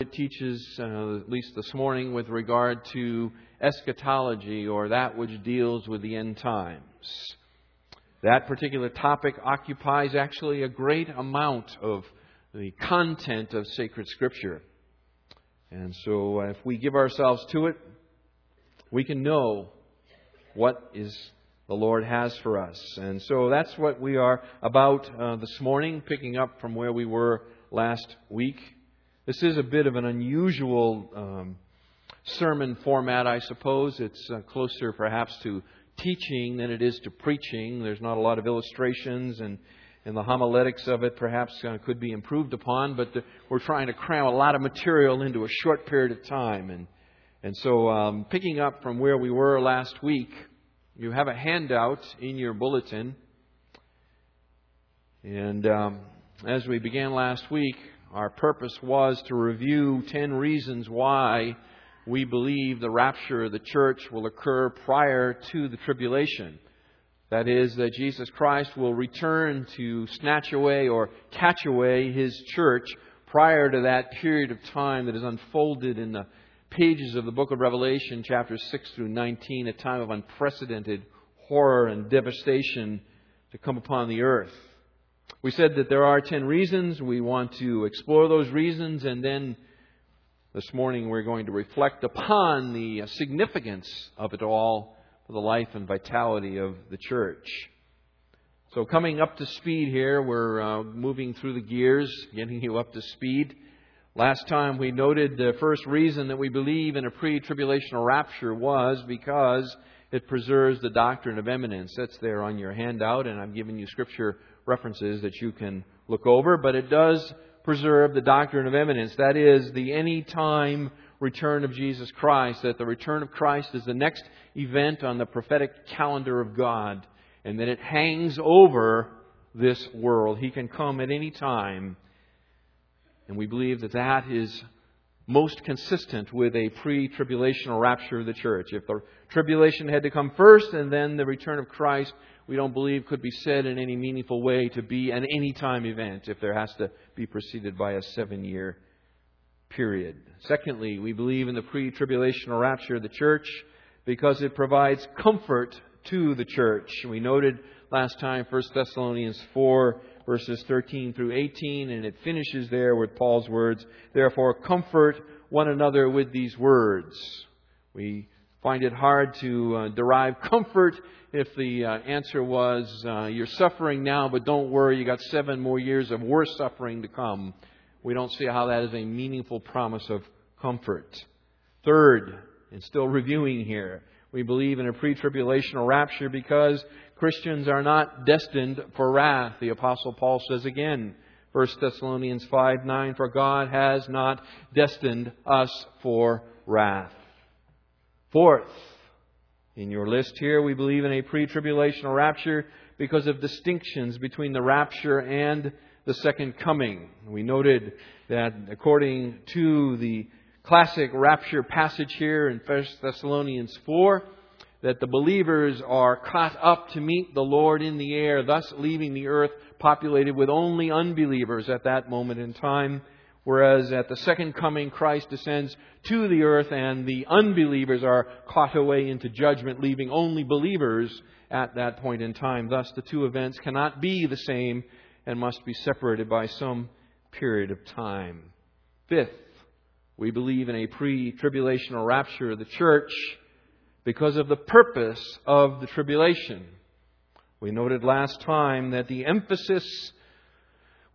it teaches, uh, at least this morning, with regard to eschatology or that which deals with the end times. That particular topic occupies actually a great amount of the content of sacred scripture. And so, uh, if we give ourselves to it, we can know what is the Lord has for us. And so that's what we are about uh, this morning, picking up from where we were last week. This is a bit of an unusual um, sermon format, I suppose. It's uh, closer perhaps to teaching than it is to preaching. There's not a lot of illustrations, and, and the homiletics of it perhaps uh, could be improved upon, but the, we're trying to cram a lot of material into a short period of time. And, and so, um, picking up from where we were last week, you have a handout in your bulletin. And um, as we began last week, our purpose was to review 10 reasons why we believe the rapture of the church will occur prior to the tribulation. That is, that Jesus Christ will return to snatch away or catch away his church prior to that period of time that is unfolded in the pages of the book of Revelation, chapters 6 through 19, a time of unprecedented horror and devastation to come upon the earth. We said that there are 10 reasons. We want to explore those reasons, and then this morning we're going to reflect upon the significance of it all for the life and vitality of the church. So, coming up to speed here, we're uh, moving through the gears, getting you up to speed. Last time we noted the first reason that we believe in a pre tribulational rapture was because it preserves the doctrine of imminence. That's there on your handout, and I'm giving you scripture references that you can look over, but it does preserve the doctrine of imminence. That is, the any time return of Jesus Christ, that the return of Christ is the next event on the prophetic calendar of God, and that it hangs over this world. He can come at any time. And we believe that that is most consistent with a pre tribulational rapture of the church. If the tribulation had to come first and then the return of Christ, we don't believe could be said in any meaningful way to be an anytime event if there has to be preceded by a seven year period. Secondly, we believe in the pre tribulational rapture of the church because it provides comfort to the church. We noted last time 1 Thessalonians 4 verses 13 through 18 and it finishes there with Paul's words, therefore comfort one another with these words. We find it hard to uh, derive comfort if the uh, answer was, uh, You're suffering now, but don't worry, you got seven more years of worse suffering to come. We don't see how that is a meaningful promise of comfort. Third, and still reviewing here, we believe in a pre tribulational rapture because Christians are not destined for wrath. The Apostle Paul says again, 1 Thessalonians 5 9, For God has not destined us for wrath. Fourth, in your list here, we believe in a pre tribulational rapture because of distinctions between the rapture and the second coming. We noted that according to the classic rapture passage here in 1 Thessalonians 4, that the believers are caught up to meet the Lord in the air, thus leaving the earth populated with only unbelievers at that moment in time. Whereas at the second coming, Christ descends to the earth and the unbelievers are caught away into judgment, leaving only believers at that point in time. Thus, the two events cannot be the same and must be separated by some period of time. Fifth, we believe in a pre tribulational rapture of the church because of the purpose of the tribulation. We noted last time that the emphasis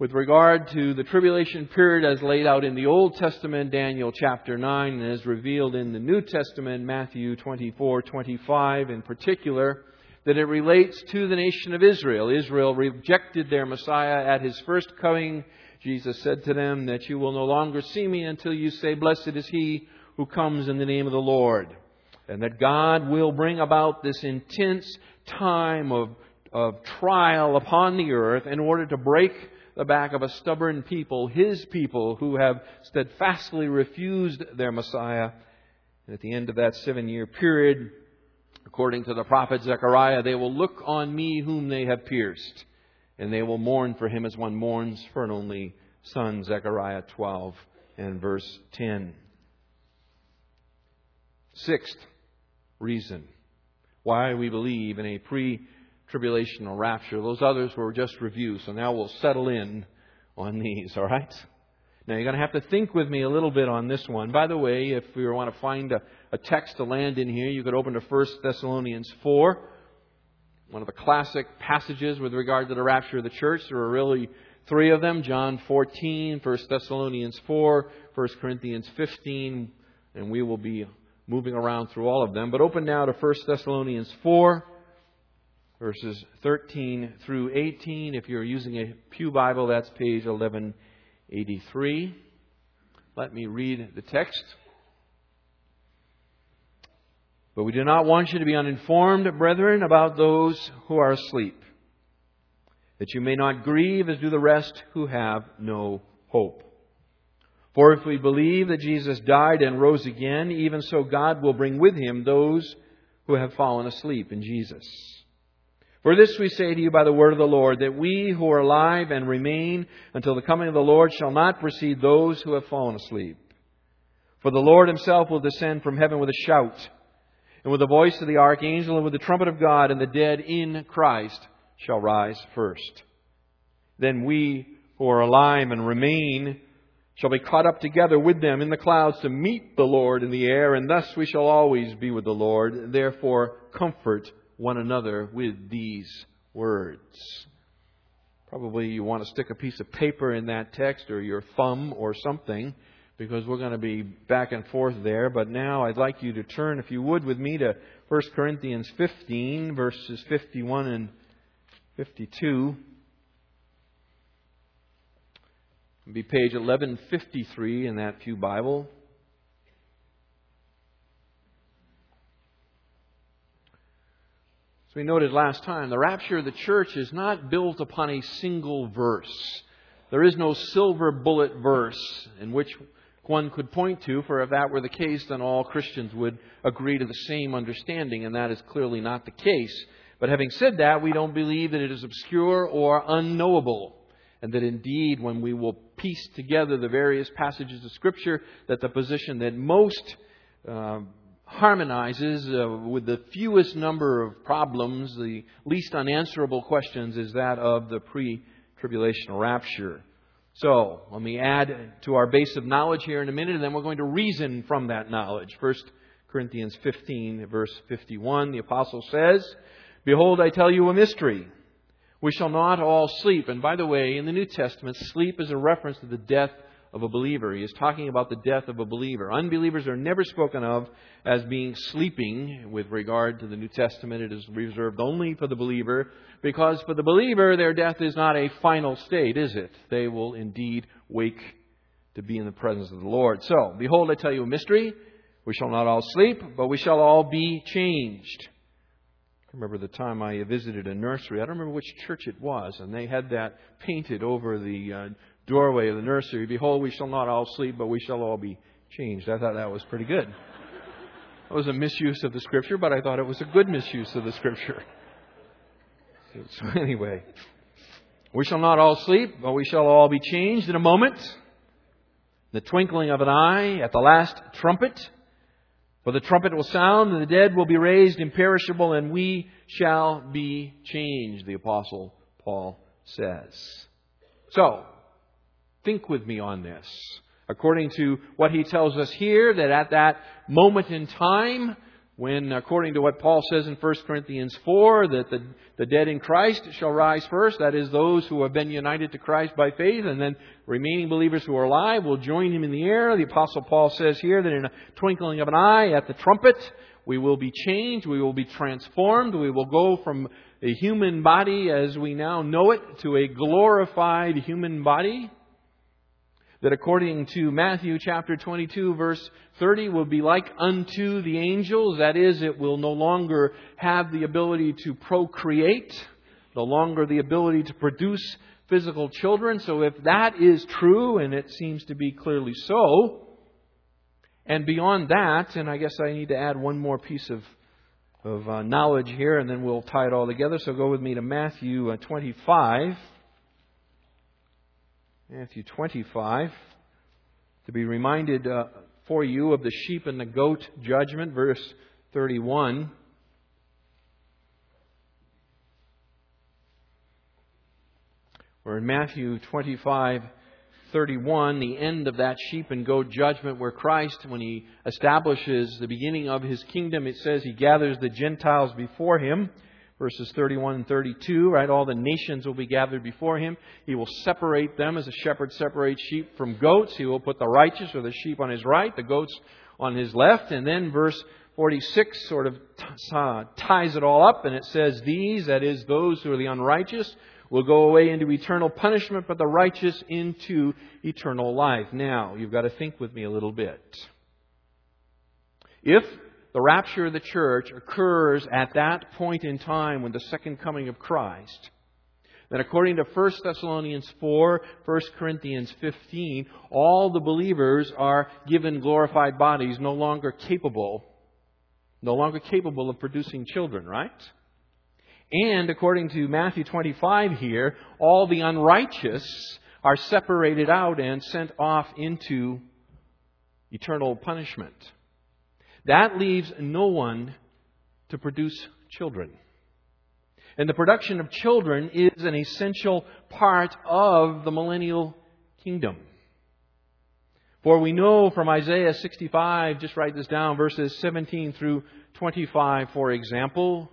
with regard to the tribulation period as laid out in the Old Testament, Daniel chapter 9, and as revealed in the New Testament, Matthew 24, 25 in particular, that it relates to the nation of Israel. Israel rejected their Messiah at his first coming. Jesus said to them that you will no longer see me until you say, Blessed is he who comes in the name of the Lord. And that God will bring about this intense time of, of trial upon the earth in order to break the back of a stubborn people, his people, who have steadfastly refused their Messiah. And at the end of that seven year period, according to the prophet Zechariah, they will look on me whom they have pierced, and they will mourn for him as one mourns for an only son, Zechariah 12 and verse 10. Sixth reason why we believe in a pre tribulational rapture. Those others were just reviews. so now we'll settle in on these, all right? Now you're going to have to think with me a little bit on this one. By the way, if we want to find a, a text to land in here, you could open to 1 Thessalonians 4, one of the classic passages with regard to the rapture of the church. There are really three of them John 14, 1 Thessalonians 4, 1 Corinthians 15, and we will be moving around through all of them. But open now to 1 Thessalonians 4, verses 13 through 18. If you're using a Pew Bible, that's page 1183. Let me read the text. But we do not want you to be uninformed, brethren, about those who are asleep, that you may not grieve as do the rest who have no hope. For if we believe that Jesus died and rose again, even so God will bring with him those who have fallen asleep in Jesus. For this we say to you by the word of the Lord, that we who are alive and remain until the coming of the Lord shall not precede those who have fallen asleep. For the Lord himself will descend from heaven with a shout, and with the voice of the archangel, and with the trumpet of God, and the dead in Christ shall rise first. Then we who are alive and remain shall be caught up together with them in the clouds to meet the Lord in the air, and thus we shall always be with the Lord. Therefore, comfort one another with these words. Probably you want to stick a piece of paper in that text or your thumb or something because we're going to be back and forth there. But now I'd like you to turn, if you would, with me to 1 Corinthians 15, verses 51 and 52. It'll be page 1153 in that Pew Bible. As we noted last time, the rapture of the church is not built upon a single verse. There is no silver bullet verse in which one could point to, for if that were the case, then all Christians would agree to the same understanding, and that is clearly not the case. But having said that, we don't believe that it is obscure or unknowable and that indeed, when we will piece together the various passages of Scripture, that the position that most uh, harmonizes uh, with the fewest number of problems, the least unanswerable questions, is that of the pre tribulational rapture. So, let me add to our base of knowledge here in a minute, and then we're going to reason from that knowledge. First Corinthians 15, verse 51, the apostle says, Behold, I tell you a mystery. We shall not all sleep. And by the way, in the New Testament, sleep is a reference to the death of a believer. He is talking about the death of a believer. Unbelievers are never spoken of as being sleeping with regard to the New Testament. It is reserved only for the believer because for the believer, their death is not a final state, is it? They will indeed wake to be in the presence of the Lord. So, behold, I tell you a mystery. We shall not all sleep, but we shall all be changed I remember the time I visited a nursery. I don't remember which church it was, and they had that painted over the uh, doorway of the nursery. Behold, we shall not all sleep, but we shall all be changed. I thought that was pretty good. It was a misuse of the scripture, but I thought it was a good misuse of the scripture. So anyway, we shall not all sleep, but we shall all be changed in a moment. The twinkling of an eye at the last trumpet. For the trumpet will sound, and the dead will be raised imperishable, and we shall be changed, the Apostle Paul says. So, think with me on this. According to what he tells us here, that at that moment in time, when, according to what Paul says in 1 Corinthians 4, that the, the dead in Christ shall rise first, that is, those who have been united to Christ by faith, and then remaining believers who are alive will join him in the air. The Apostle Paul says here that in a twinkling of an eye at the trumpet, we will be changed, we will be transformed, we will go from a human body as we now know it to a glorified human body that according to Matthew chapter 22 verse 30 will be like unto the angels. That is, it will no longer have the ability to procreate, no longer the ability to produce physical children. So if that is true, and it seems to be clearly so, and beyond that, and I guess I need to add one more piece of, of uh, knowledge here, and then we'll tie it all together. So go with me to Matthew uh, 25. Matthew 25. to be reminded uh, for you of the sheep and the goat judgment, verse 31. We're in Matthew 25, 31, the end of that sheep and goat judgment, where Christ, when he establishes the beginning of his kingdom, it says he gathers the Gentiles before him. Verses 31 and 32, right? All the nations will be gathered before him. He will separate them as a shepherd separates sheep from goats. He will put the righteous or the sheep on his right, the goats on his left. And then verse 46 sort of ties it all up and it says, These, that is, those who are the unrighteous, will go away into eternal punishment, but the righteous into eternal life. Now, you've got to think with me a little bit. If the rapture of the church occurs at that point in time when the second coming of Christ, then according to 1 Thessalonians 4, 1 Corinthians 15, all the believers are given glorified bodies no longer capable, no longer capable of producing children, right? And according to Matthew 25 here, all the unrighteous are separated out and sent off into eternal punishment. That leaves no one to produce children. And the production of children is an essential part of the millennial kingdom. For we know from Isaiah 65, just write this down, verses 17 through 25, for example,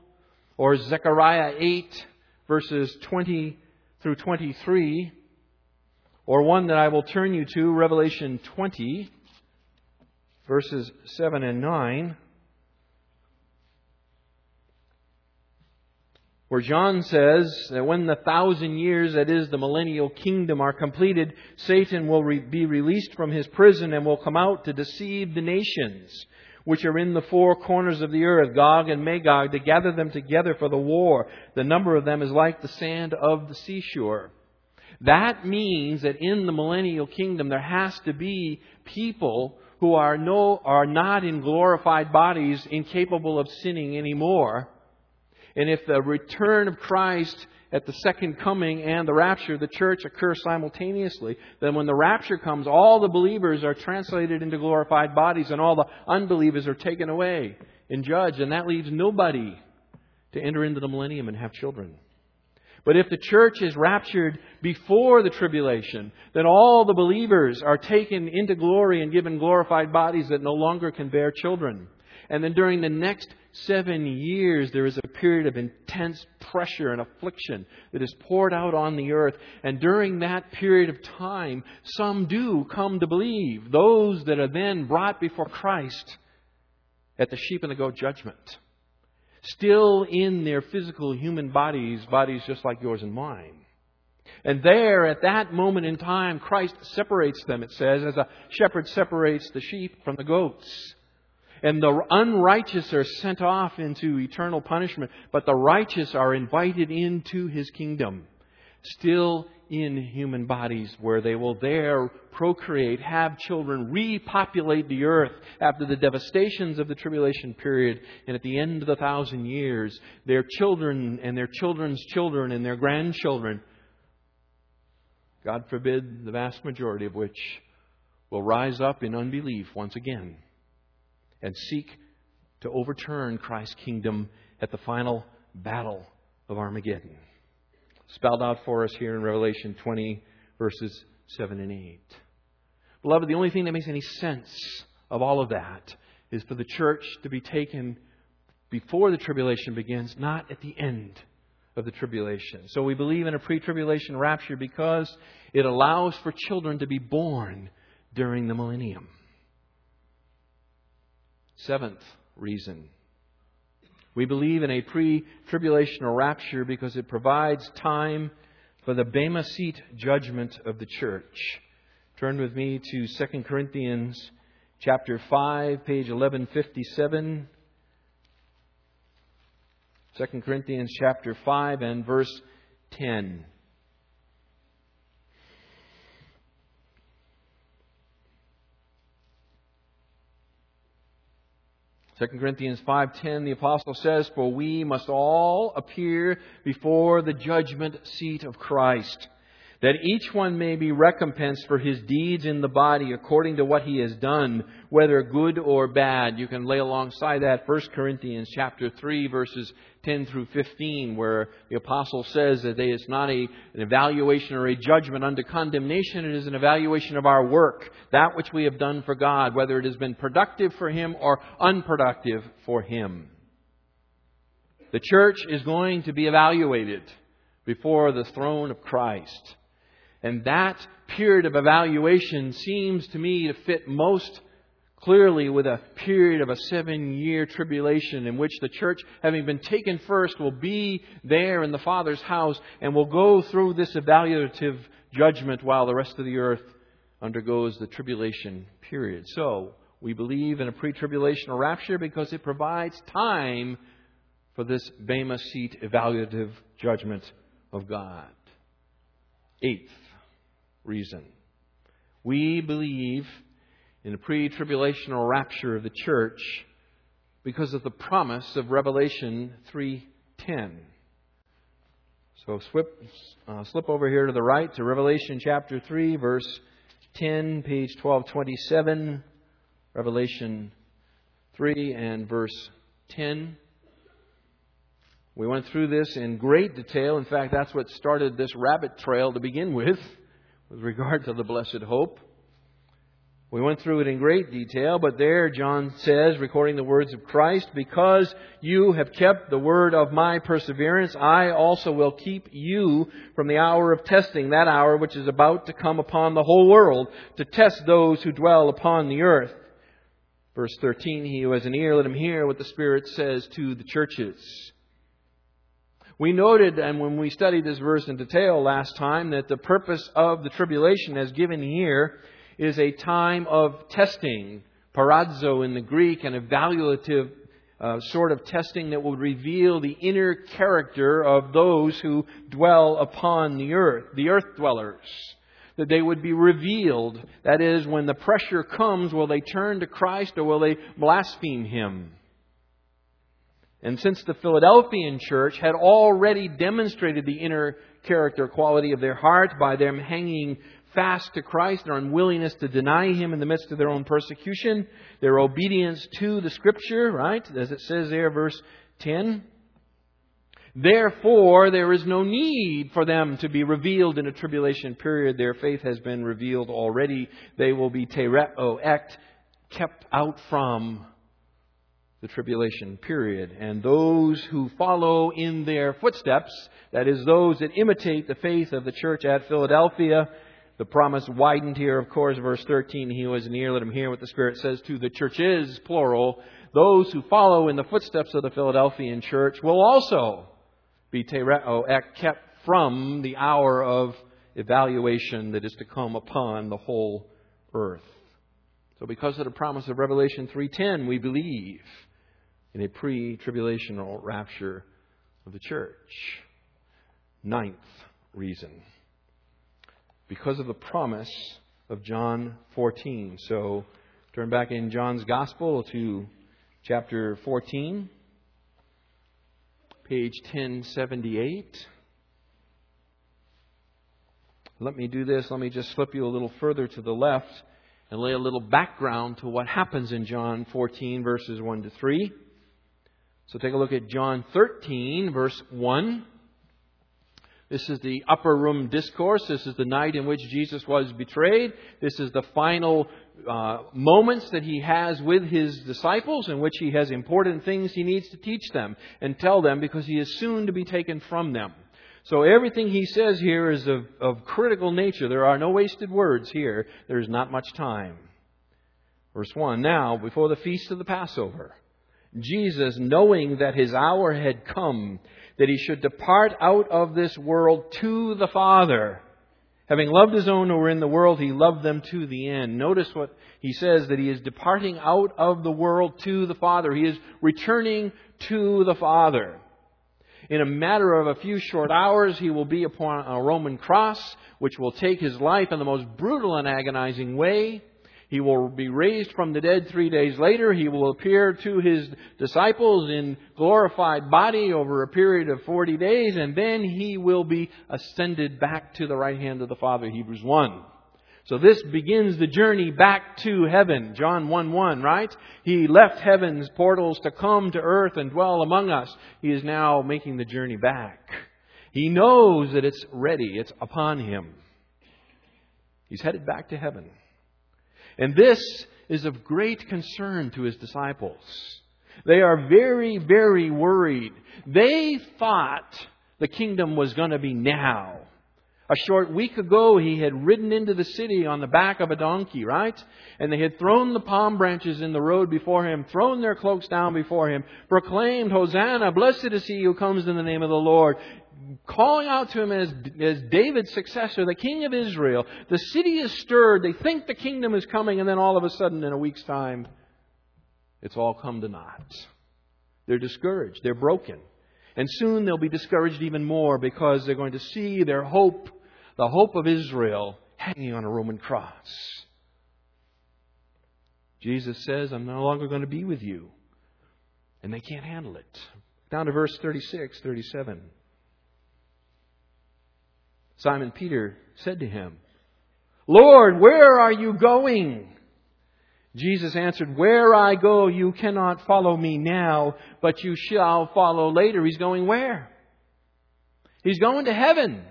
or Zechariah 8, verses 20 through 23, or one that I will turn you to, Revelation 20, verses 7 and 9, where John says that when the thousand years, that is the millennial kingdom, are completed, Satan will re- be released from his prison and will come out to deceive the nations which are in the four corners of the earth, Gog and Magog, to gather them together for the war. The number of them is like the sand of the seashore. That means that in the millennial kingdom there has to be people who are no are not in glorified bodies incapable of sinning anymore. And if the return of Christ at the second coming and the rapture of the church occur simultaneously, then when the rapture comes, all the believers are translated into glorified bodies and all the unbelievers are taken away and judged, and that leaves nobody to enter into the millennium and have children. But if the church is raptured before the tribulation, then all the believers are taken into glory and given glorified bodies that no longer can bear children. And then during the next seven years, there is a period of intense pressure and affliction that is poured out on the earth. And during that period of time, some do come to believe. Those that are then brought before Christ at the sheep and the goat judgment. Still in their physical human bodies, bodies just like yours and mine. And there, at that moment in time, Christ separates them, it says, as a shepherd separates the sheep from the goats. And the unrighteous are sent off into eternal punishment, but the righteous are invited into his kingdom, still in human bodies, where they will there procreate, have children, repopulate the earth after the devastations of the tribulation period. And at the end of the thousand years, their children and their children's children and their grandchildren, God forbid the vast majority of which, will rise up in unbelief once again and seek to overturn Christ's kingdom at the final battle of Armageddon. Spelled out for us here in Revelation 20, verses 7 and 8. Beloved, the only thing that makes any sense of all of that is for the church to be taken before the tribulation begins, not at the end of the tribulation. So we believe in a pre tribulation rapture because it allows for children to be born during the millennium. Seventh reason. We believe in a pre tribulational rapture because it provides time for the Bema Seat judgment of the church. Turn with me to 2 Corinthians chapter 5, page 1157. 2 Corinthians chapter 5 and verse 10. 2 Corinthians 5:10 the apostle says for we must all appear before the judgment seat of Christ that each one may be recompensed for his deeds in the body according to what he has done, whether good or bad. You can lay alongside that 1 Corinthians chapter 3 verses 10 through 15 where the apostle says that it's not a, an evaluation or a judgment under condemnation, it is an evaluation of our work, that which we have done for God, whether it has been productive for him or unproductive for him. The church is going to be evaluated before the throne of Christ. And that period of evaluation seems to me to fit most clearly with a period of a seven year tribulation in which the church, having been taken first, will be there in the Father's house and will go through this evaluative judgment while the rest of the earth undergoes the tribulation period. So, we believe in a pre tribulational rapture because it provides time for this Bema Seat evaluative judgment of God. Eighth, reason. We believe in the pre-tribulational rapture of the church because of the promise of Revelation 3:10. So slip, uh, slip over here to the right to Revelation chapter 3 verse 10, page 1227, Revelation 3 and verse 10. We went through this in great detail. In fact, that's what started this rabbit trail to begin with with regard to the blessed hope. We went through it in great detail, but there John says, recording the words of Christ, because you have kept the word of my perseverance, I also will keep you from the hour of testing, that hour which is about to come upon the whole world, to test those who dwell upon the earth. Verse 13, he who has an ear, let him hear what the Spirit says to the churches. We noted, and when we studied this verse in detail last time, that the purpose of the tribulation as given here is a time of testing, peirazo in the Greek, an evaluative uh, sort of testing that will reveal the inner character of those who dwell upon the earth, the earth dwellers. That they would be revealed. That is, when the pressure comes, will they turn to Christ or will they blaspheme Him? And since the Philadelphian church had already demonstrated the inner character quality of their heart by them hanging fast to Christ, their unwillingness to deny Him in the midst of their own persecution, their obedience to the Scripture, right? As it says there, verse 10. Therefore, there is no need for them to be revealed in a tribulation period. Their faith has been revealed already. They will be tereo ek, kept out from the tribulation period. And those who follow in their footsteps, that is, those that imitate the faith of the church at Philadelphia, the promise widened here, of course, verse 13, he was near, let him hear what the Spirit says to the churches, plural. Those who follow in the footsteps of the Philadelphian church will also be tereo, eh, kept from the hour of evaluation that is to come upon the whole earth. So because of the promise of Revelation 3:10, we believe in a pre tribulational rapture of the church. Ninth reason. Because of the promise of John 14. So turn back in John's Gospel to chapter 14, page 1078. Let me do this. Let me just flip you a little further to the left and lay a little background to what happens in John 14, verses 1 to 3. So take a look at John 13, verse 1. This is the upper room discourse. This is the night in which Jesus was betrayed. This is the final uh, moments that he has with his disciples in which he has important things he needs to teach them and tell them because he is soon to be taken from them. So everything he says here is of, of critical nature. There are no wasted words here. There is not much time. Verse 1 Now, before the feast of the Passover, Jesus, knowing that his hour had come, that he should depart out of this world to the Father. Having loved his own who were in the world, he loved them to the end. Notice what he says that he is departing out of the world to the Father. He is returning to the Father. In a matter of a few short hours, he will be upon a Roman cross, which will take his life in the most brutal and agonizing way. He will be raised from the dead three days later. He will appear to his disciples in glorified body over a period of 40 days, and then he will be ascended back to the right hand of the Father, Hebrews 1. So this begins the journey back to heaven. John 1 1, right? He left heaven's portals to come to earth and dwell among us. He is now making the journey back. He knows that it's ready, it's upon him. He's headed back to heaven. And this is of great concern to his disciples. They are very, very worried. They thought the kingdom was going to be now. A short week ago, he had ridden into the city on the back of a donkey, right? And they had thrown the palm branches in the road before him, thrown their cloaks down before him, proclaimed, Hosanna, blessed is he who comes in the name of the Lord calling out to him as, as David's successor, the king of Israel. The city is stirred. They think the kingdom is coming, and then all of a sudden, in a week's time, it's all come to naught. They're discouraged. They're broken. And soon they'll be discouraged even more because they're going to see their hope, the hope of Israel, hanging on a Roman cross. Jesus says, I'm no longer going to be with you. And they can't handle it. Down to verse 36, 37. Simon Peter said to him, Lord, where are you going? Jesus answered, Where I go, you cannot follow me now, but you shall follow later. He's going where? He's going to heaven.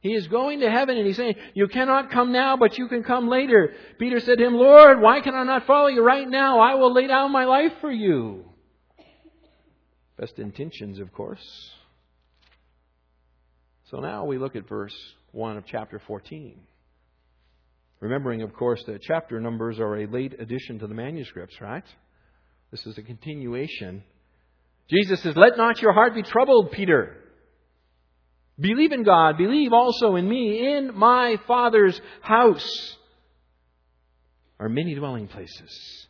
He is going to heaven and he's saying, You cannot come now, but you can come later. Peter said to him, Lord, why can I not follow you right now? I will lay down my life for you. Best intentions, of course. So now we look at verse 1 of chapter 14. Remembering, of course, that chapter numbers are a late addition to the manuscripts, right? This is a continuation. Jesus says, Let not your heart be troubled, Peter. Believe in God. Believe also in me. In my Father's house are many dwelling places.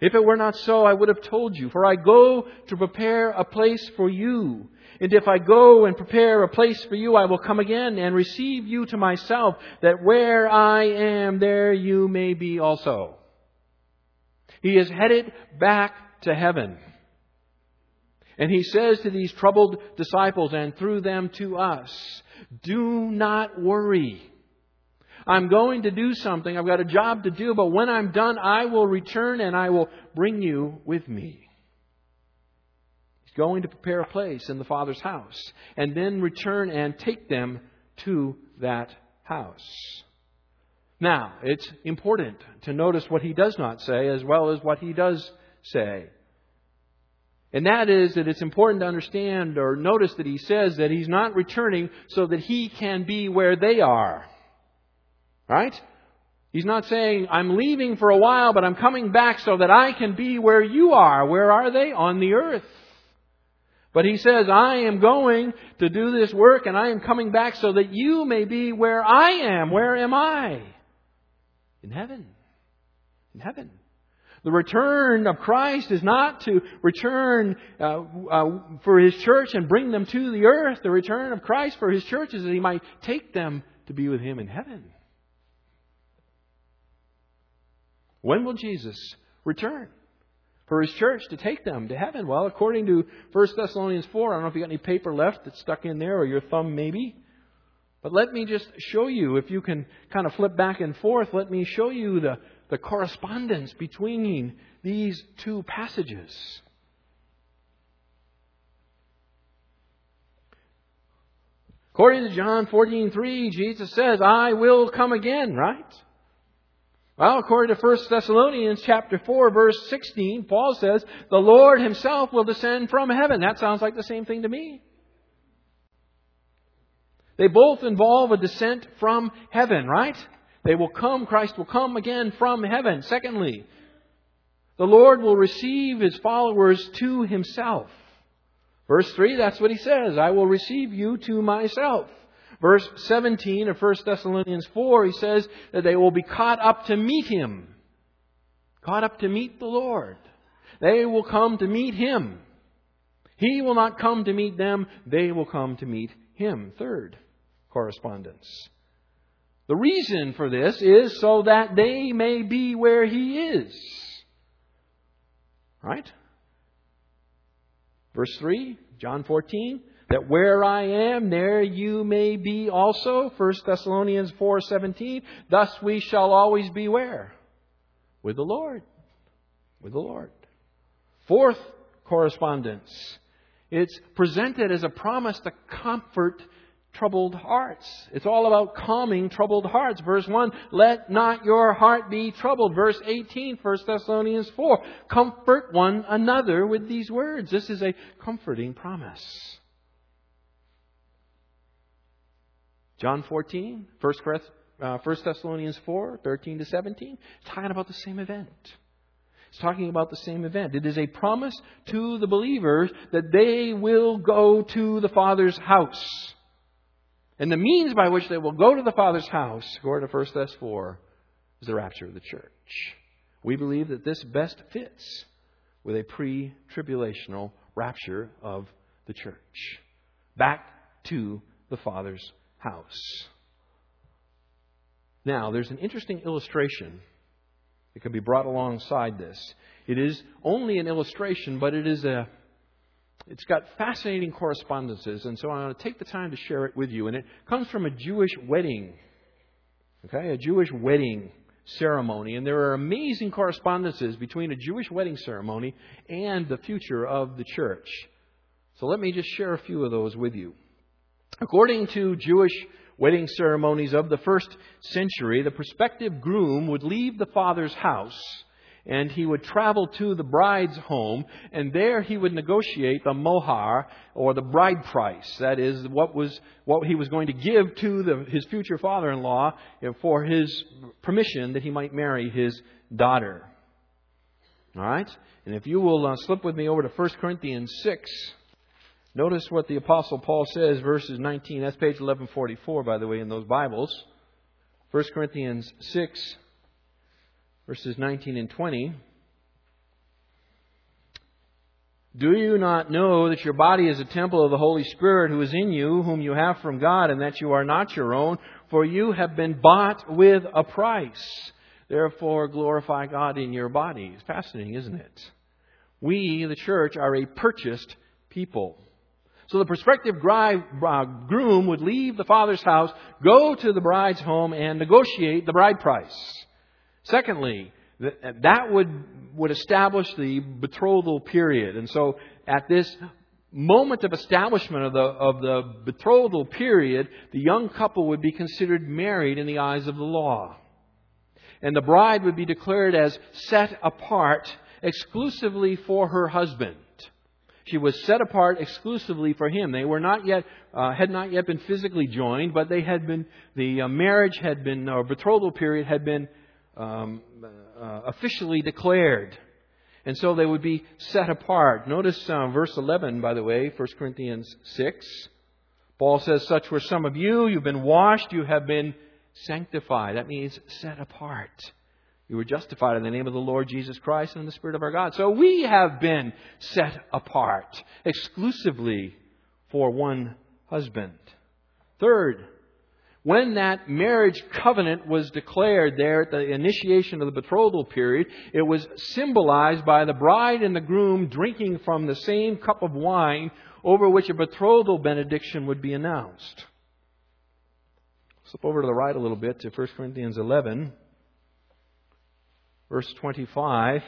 If it were not so, I would have told you, for I go to prepare a place for you. And if I go and prepare a place for you, I will come again and receive you to myself, that where I am, there you may be also. He is headed back to heaven. And he says to these troubled disciples and through them to us, do not worry. I'm going to do something. I've got a job to do, but when I'm done, I will return and I will bring you with me He's going to prepare a place in the Father's house, and then return and take them to that house. Now, it's important to notice what he does not say as well as what he does say. And that is that it's important to understand or notice that he says that he's not returning so that he can be where they are. Right? He's not saying, I'm leaving for a while, but I'm coming back so that I can be where you are. Where are they? On the earth. But he says, I am going to do this work and I am coming back so that you may be where I am. Where am I? In heaven. In heaven. The return of Christ is not to return uh, uh, for His church and bring them to the earth. The return of Christ for His church is that He might take them to be with Him in heaven. When will Jesus return? for his church to take them to heaven? Well, according to 1 Thessalonians 4, I don't know if you got any paper left that's stuck in there or your thumb maybe. But let me just show you, if you can kind of flip back and forth, let me show you the, the correspondence between these two passages. According to John 14:3, Jesus says, "I will come again," right? Well, according to 1 Thessalonians chapter 4 verse 16, Paul says, the Lord himself will descend from heaven. That sounds like the same thing to me. They both involve a descent from heaven, right? They will come, Christ will come again from heaven. Secondly, the Lord will receive his followers to himself. Verse 3, that's what he says. I will receive you to myself. Verse 17 of 1 Thessalonians 4, he says that they will be caught up to meet him. Caught up to meet the Lord. They will come to meet him. He will not come to meet them, they will come to meet him. Third correspondence. The reason for this is so that they may be where he is. Right? Verse 3, John 14, that where I am, there you may be also. 1 Thessalonians 4:17, thus we shall always be where? With the Lord. With the Lord. Fourth correspondence. It's presented as a promise to comfort troubled hearts. It's all about calming troubled hearts. Verse 1, let not your heart be troubled. Verse 18, 1 Thessalonians 4, comfort one another with these words. This is a comforting promise. John 14, 1 uh, Thessalonians 4, 13 to 17, it's talking about the same event. It's talking about the same event. It is a promise to the believers that they will go to the Father's house. And the means by which they will go to the Father's house, according to 1 Thess 4, is the rapture of the church. We believe that this best fits with a pre tribulational rapture of the church. Back to the Father's house. Now, there's an interesting illustration that can be brought alongside this. It is only an illustration, but it is a it's got fascinating correspondences, and so I want to take the time to share it with you. And it comes from a Jewish wedding, okay, a Jewish wedding ceremony. And there are amazing correspondences between a Jewish wedding ceremony and the future of the church. So let me just share a few of those with you. According to Jewish wedding ceremonies of the first century, the prospective groom would leave the father's house and he would travel to the bride's home, and there he would negotiate the mohar, or the bride price. That is, what, was, what he was going to give to the, his future father in law for his permission that he might marry his daughter. All right? And if you will uh, slip with me over to 1 Corinthians 6, notice what the Apostle Paul says, verses 19. That's page 1144, by the way, in those Bibles. 1 Corinthians 6 verses 19 and 20. Do you not know that your body is a temple of the Holy Spirit who is in you, whom you have from God, and that you are not your own? For you have been bought with a price. Therefore, glorify God in your body. It's fascinating, isn't it? We, the church, are a purchased people. So the prospective groom would leave the father's house, go to the bride's home, and negotiate the bride price. Secondly, that would, would establish the betrothal period. And so at this moment of establishment of the, of the betrothal period, the young couple would be considered married in the eyes of the law. And the bride would be declared as set apart exclusively for her husband. She was set apart exclusively for him. They were not yet, uh, had not yet been physically joined, but they had been, the uh, marriage had been, or betrothal period had been um, uh, officially declared. And so they would be set apart. Notice uh, verse 11, by the way, 1 Corinthians 6. Paul says, Such were some of you. You've been washed. You have been sanctified. That means set apart. You were justified in the name of the Lord Jesus Christ and in the Spirit of our God. So we have been set apart exclusively for one husband. Third, when that marriage covenant was declared there at the initiation of the betrothal period, it was symbolized by the bride and the groom drinking from the same cup of wine over which a betrothal benediction would be announced. Slip over to the right a little bit to 1 Corinthians 11, verse 25.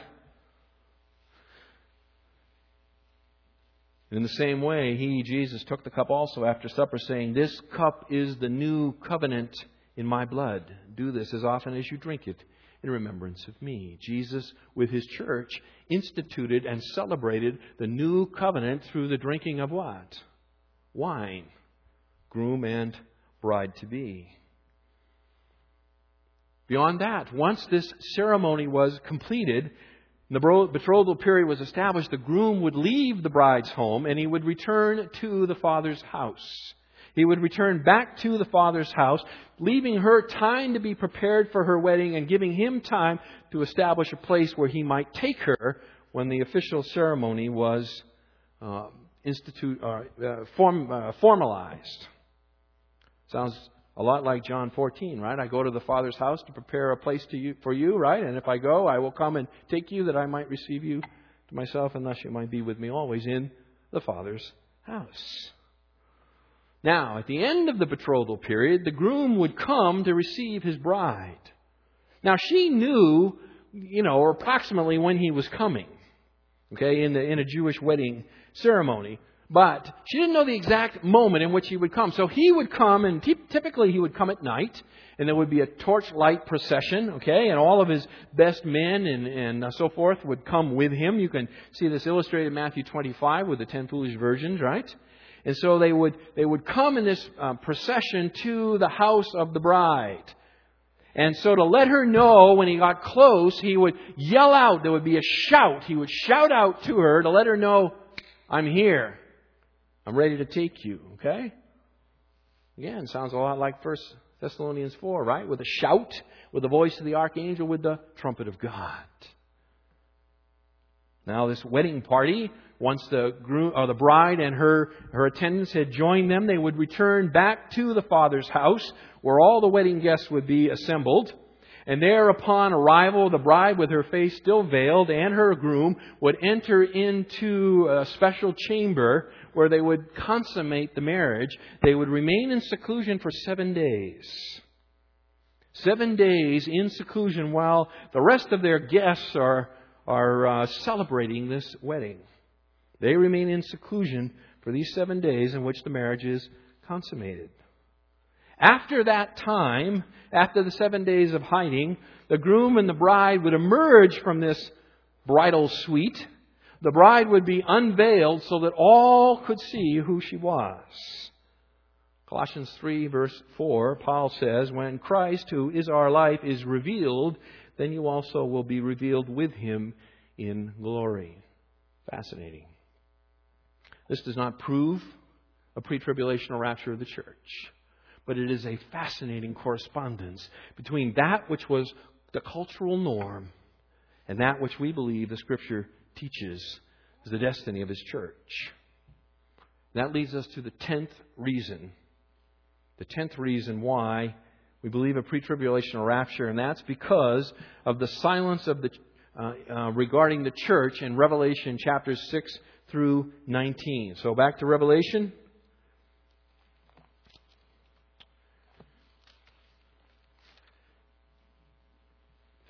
In the same way, he, Jesus, took the cup also after supper, saying, This cup is the new covenant in my blood. Do this as often as you drink it in remembrance of me. Jesus, with his church, instituted and celebrated the new covenant through the drinking of what? Wine. Groom and bride to be. Beyond that, once this ceremony was completed, the betrothal period was established, the groom would leave the bride's home and he would return to the father's house. He would return back to the father's house, leaving her time to be prepared for her wedding and giving him time to establish a place where he might take her when the official ceremony was uh, institute, uh, uh, form, uh, formalized. Sounds A lot like John 14, right? I go to the Father's house to prepare a place you, for you, right? And if I go, I will come and take you that I might receive you to myself, and thus you might be with me always in the Father's house. Now, at the end of the betrothal period, the groom would come to receive his bride. Now, she knew, you know, approximately when he was coming, okay, in, the, in a Jewish wedding ceremony. But she didn't know the exact moment in which he would come. So he would come, and typically he would come at night, and there would be a torchlight procession, okay, and all of his best men and, and uh, so forth would come with him. You can see this illustrated in Matthew 25 with the ten foolish virgins, right? And so they would, they would come in this uh, procession to the house of the bride. And so to let her know when he got close, he would yell out. There would be a shout. He would shout out to her to let her know, I'm here. I'm ready to take you. Okay? Again, sounds a lot like 1 Thessalonians 4, right? With a shout, with the voice of the archangel, with the trumpet of God. Now, this wedding party, once the groom or the bride and her, her attendants had joined them, they would return back to the father's house where all the wedding guests would be assembled. And there, upon arrival, the bride, with her face still veiled, and her groom would enter into a special chamber where they would consummate the marriage. They would remain in seclusion for seven days. Seven days in seclusion while the rest of their guests are, are uh, celebrating this wedding. They remain in seclusion for these seven days in which the marriage is consummated. After that time, after the seven days of hiding, the groom and the bride would emerge from this bridal suite. The bride would be unveiled so that all could see who she was. Colossians 3 verse 4, Paul says, When Christ, who is our life, is revealed, then you also will be revealed with him in glory. Fascinating. This does not prove a pre tribulational rapture of the church but it is a fascinating correspondence between that which was the cultural norm and that which we believe the Scripture teaches is the destiny of His church. That leads us to the tenth reason. The tenth reason why we believe a pre tribulational rapture, and that's because of the silence of the, uh, uh, regarding the church in Revelation chapters 6 through 19. So back to Revelation.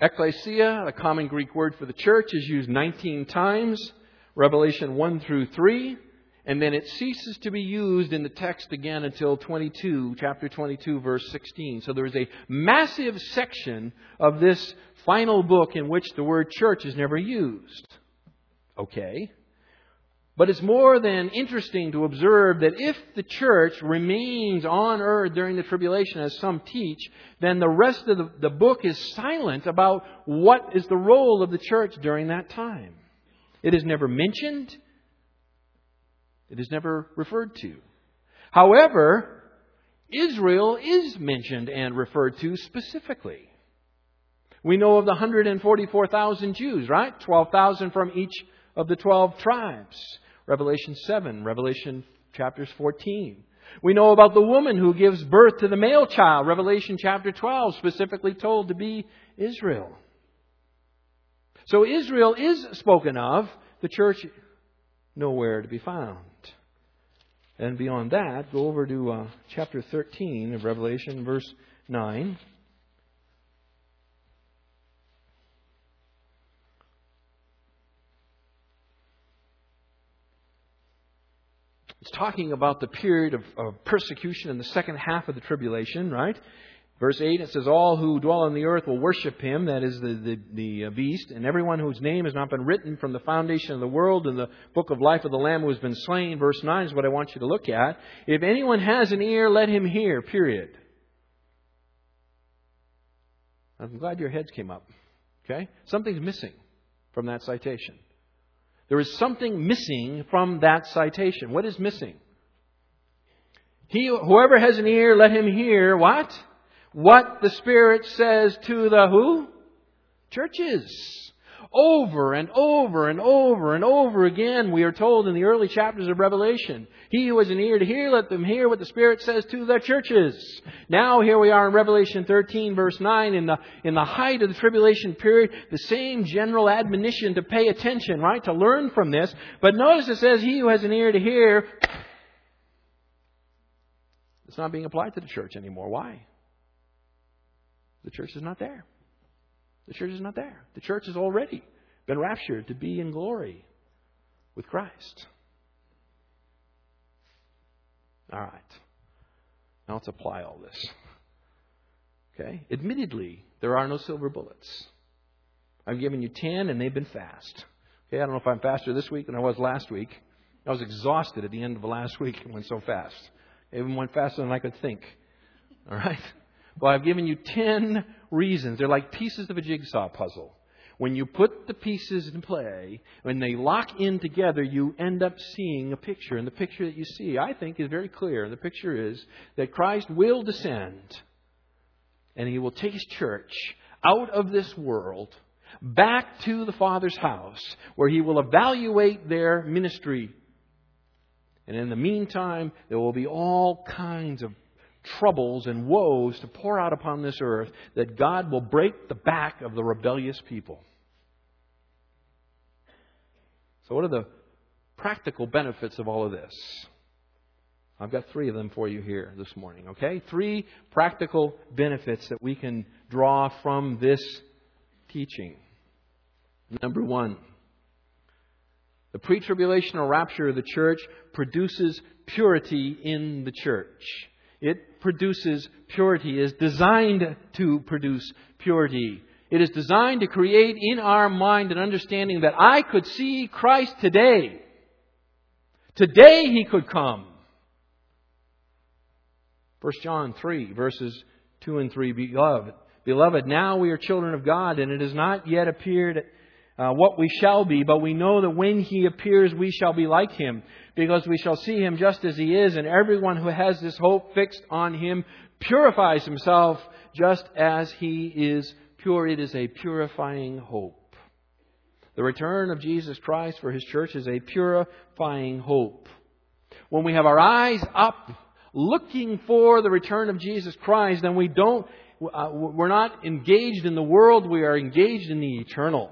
Ecclesia, a common Greek word for the church, is used 19 times, Revelation 1 through 3, and then it ceases to be used in the text again until 22, chapter 22, verse 16. So there is a massive section of this final book in which the word church is never used. Okay. But it's more than interesting to observe that if the church remains on earth during the tribulation, as some teach, then the rest of the, the, book is silent about what is the role of the church during that time. It is never mentioned, it is never referred to. However, Israel is mentioned and referred to specifically. We know of the 144,000 Jews, right? 12,000 from each of the 12 tribes. Revelation 7, Revelation chapters 14. We know about the woman who gives birth to the male child, Revelation chapter 12, specifically told to be Israel. So Israel is spoken of, the church nowhere to be found. And beyond that, go over to uh, chapter 13 of Revelation, verse 9. It's talking about the period of, of persecution in the second half of the tribulation, right? Verse 8, it says, All who dwell on the earth will worship him, that is the, the, the, uh, beast, and everyone whose name has not been written from the foundation of the world in the book of life of the Lamb who has been slain. Verse 9 is what I want you to look at. If anyone has an ear, let him hear, period. I'm glad your heads came up. Okay? Something's missing from that citation. There is something missing from that citation. What is missing? He, whoever has an ear, let him hear what? What the Spirit says to the who? Churches. Over and over and over and over again, we are told in the early chapters of Revelation, He who has an ear to hear, let them hear what the Spirit says to the churches. Now here we are in Revelation 13 verse 9, in the, in the height of the tribulation period, the same general admonition to pay attention, right? To learn from this. But notice it says, He who has an ear to hear, it's not being applied to the church anymore. Why? The church is not there. The church is not there. The church has already been raptured to be in glory with Christ. All right. Now let's apply all this. Okay? Admittedly, there are no silver bullets. I've given you 10 and they've been fast. Okay, I don't know if I'm faster this week than I was last week. I was exhausted at the end of the last week. It went so fast. It even went faster than I could think. All right? Well, I've given you 10 reasons. They're like pieces of a jigsaw puzzle. When you put the pieces in play, when they lock in together, you end up seeing a picture. And the picture that you see, I think, is very clear. And The picture is that Christ will descend and he will take his church out of this world back to the Father's house where he will evaluate their ministry. And in the meantime, there will be all kinds of troubles and woes to pour out upon this earth, that God will break the back of the rebellious people. So, what are the practical benefits of all of this? I've got three of them for you here this morning, okay? Three practical benefits that we can draw from this teaching. Number one, the pre tribulational rapture of the church produces purity in the church. It produces purity, it is designed to produce purity. It is designed to create in our mind an understanding that I could see Christ today. Today he could come. 1 John 3, verses 2 and 3. Beloved, beloved, now we are children of God, and it has not yet appeared uh, what we shall be, but we know that when he appears, we shall be like him, because we shall see him just as he is, and everyone who has this hope fixed on him purifies himself just as he is pure. It is a purifying hope. The return of Jesus Christ for his church is a purifying hope. When we have our eyes up looking for the return of Jesus Christ, then we don't, uh, we're not engaged in the world, we are engaged in the eternal.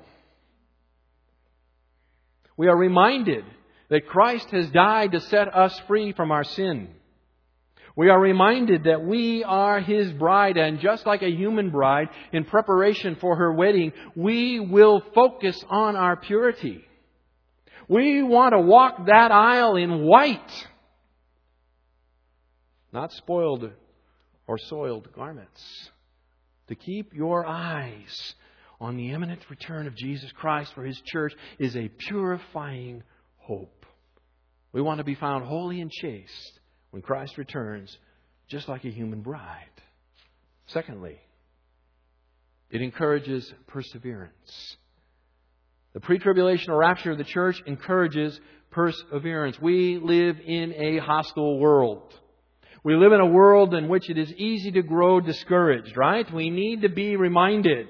We are reminded that Christ has died to set us free from our sin. We are reminded that we are His bride, and just like a human bride, in preparation for her wedding, we will focus on our purity. We want to walk that aisle in white, not spoiled or soiled garments. To keep your eyes on the imminent return of Jesus Christ for His church is a purifying hope. We want to be found holy and chaste when Christ returns, just like a human bride. Secondly, it encourages perseverance. The pre tribulational rapture of the church encourages perseverance. We live in a hostile world. We live in a world in which it is easy to grow discouraged, right? We need to be reminded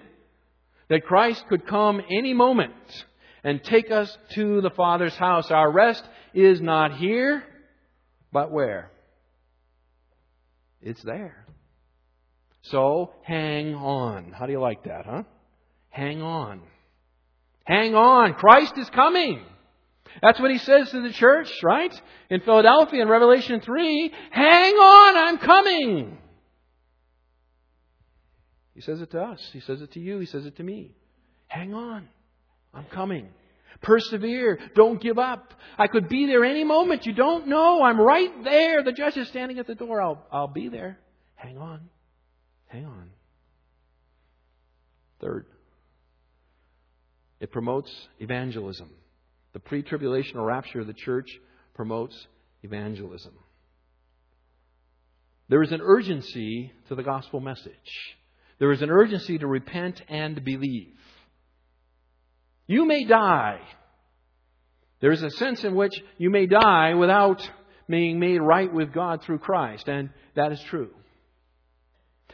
that Christ could come any moment and take us to the Father's house. Our rest is not here, but where? It's there. So hang on. How do you like that, huh? Hang on. Hang on. Christ is coming. That's what he says to the church, right? In Philadelphia in Revelation 3, hang on, I'm coming. He says it to us. He says it to you. He says it to me. Hang on. I'm coming. Persevere. Don't give up. I could be there any moment. You don't know. I'm right there. The judge is standing at the door. I'll, I'll be there. Hang on. Hang on. Third, it promotes evangelism. The pre tribulational rapture of the church promotes evangelism. There is an urgency to the gospel message. There is an urgency to repent and believe. You may die. There is a sense in which you may die without being made right with God through Christ, and that is true.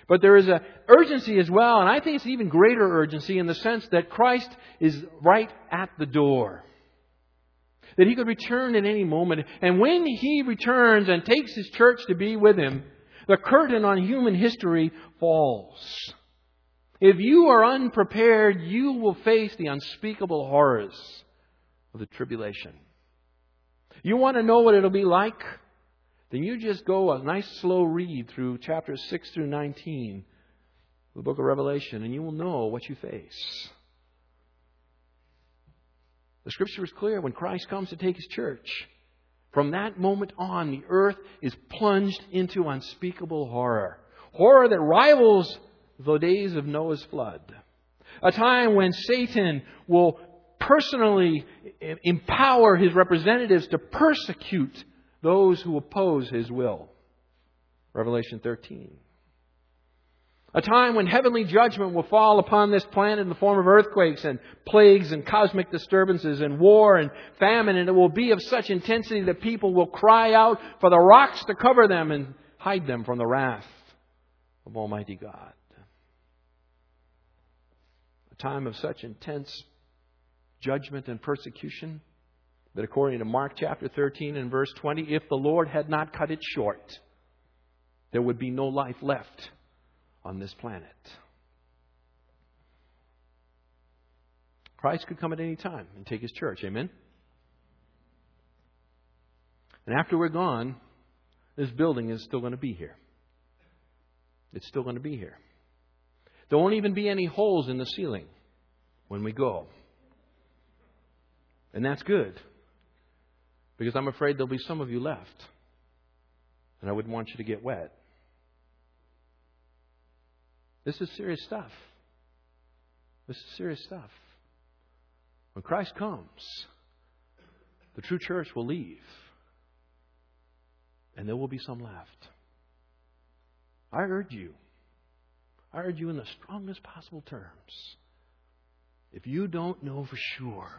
But there is an urgency as well, and I think it's even greater urgency in the sense that Christ is right at the door. That he could return at any moment. And when he returns and takes his church to be with him, the curtain on human history falls. If you are unprepared, you will face the unspeakable horrors of the tribulation. You want to know what it'll be like? Then you just go a nice slow read through chapters 6 through 19 of the book of Revelation, and you will know what you face. The scripture is clear when Christ comes to take his church. From that moment on, the earth is plunged into unspeakable horror. Horror that rivals the days of Noah's flood. A time when Satan will personally empower his representatives to persecute those who oppose his will. Revelation 13. A time when heavenly judgment will fall upon this planet in the form of earthquakes and plagues and cosmic disturbances and war and famine, and it will be of such intensity that people will cry out for the rocks to cover them and hide them from the wrath of Almighty God. A time of such intense judgment and persecution that according to Mark chapter 13 and verse 20, if the Lord had not cut it short, there would be no life left on this planet. Christ could come at any time and take his church. Amen? And after we're gone, this building is still going to be here. It's still going to be here. There won't even be any holes in the ceiling when we go. And that's good. Because I'm afraid there'll be some of you left. And I wouldn't want you to get wet. This is serious stuff. This is serious stuff. When Christ comes, the true church will leave. And there will be some left. I urge you, I urge you in the strongest possible terms, if you don't know for sure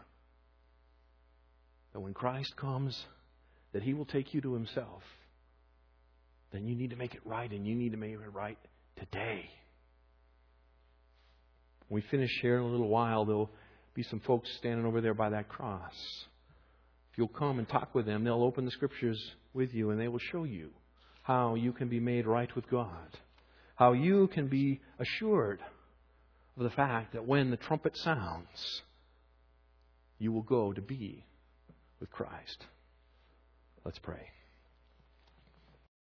that when Christ comes, that He will take you to Himself, then you need to make it right, and you need to make it right today. When we finish here in a little while, there'll be some folks standing over there by that cross. If you'll come and talk with them, they'll open the scriptures with you and they will show you how you can be made right with God, how you can be assured of the fact that when the trumpet sounds, you will go to be with Christ. Let's pray.